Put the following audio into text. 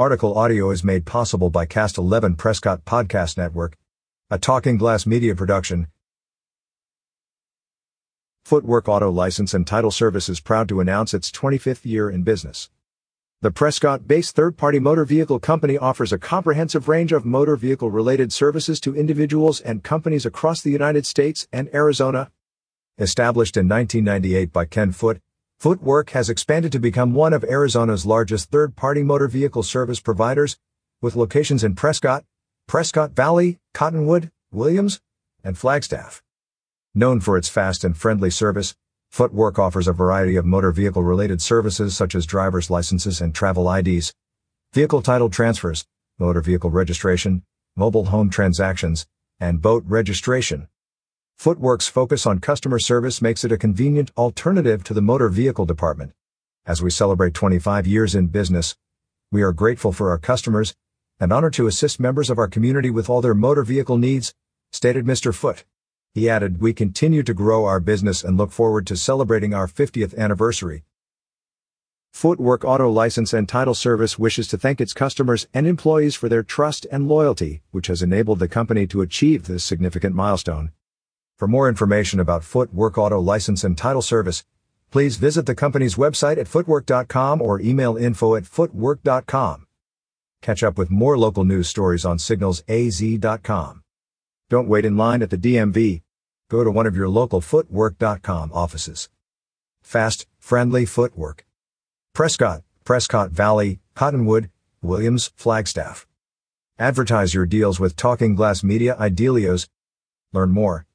Article audio is made possible by Cast 11 Prescott Podcast Network, a Talking Glass media production. FooteWork Auto License and Title Service is proud to announce its 25th year in business. The Prescott based third party motor vehicle company offers a comprehensive range of motor vehicle related services to individuals and companies across the United States and Arizona. Established in 1998 by Ken Foote, FooteWork has expanded to become one of Arizona's largest third-party motor vehicle service providers, with locations in Prescott, Prescott Valley, Cottonwood, Williams, and Flagstaff. Known for its fast and friendly service, FooteWork offers a variety of motor vehicle related services such as driver's licenses and travel IDs, vehicle title transfers, motor vehicle registration, mobile home transactions, and boat registration. FooteWork's focus on customer service makes it a convenient alternative to the motor vehicle department. As we celebrate 25 years in business, we are grateful for our customers and honored to assist members of our community with all their motor vehicle needs, stated Mr. Foote. He added, We continue to grow our business and look forward to celebrating our 50th anniversary. FooteWork Auto License and Title Service wishes to thank its customers and employees for their trust and loyalty, which has enabled the company to achieve this significant milestone. For more information about FooteWork Auto License and Title Service, please visit the company's website at footework.com or email info at footework.com. Catch up with more local news stories on signalsaz.com. Don't wait in line at the DMV. Go to one of your local footework.com offices. Fast, friendly FooteWork. Prescott, Prescott Valley, Cottonwood, Williams, Flagstaff. Advertise your deals with Talking Glass Media Idealios. Learn more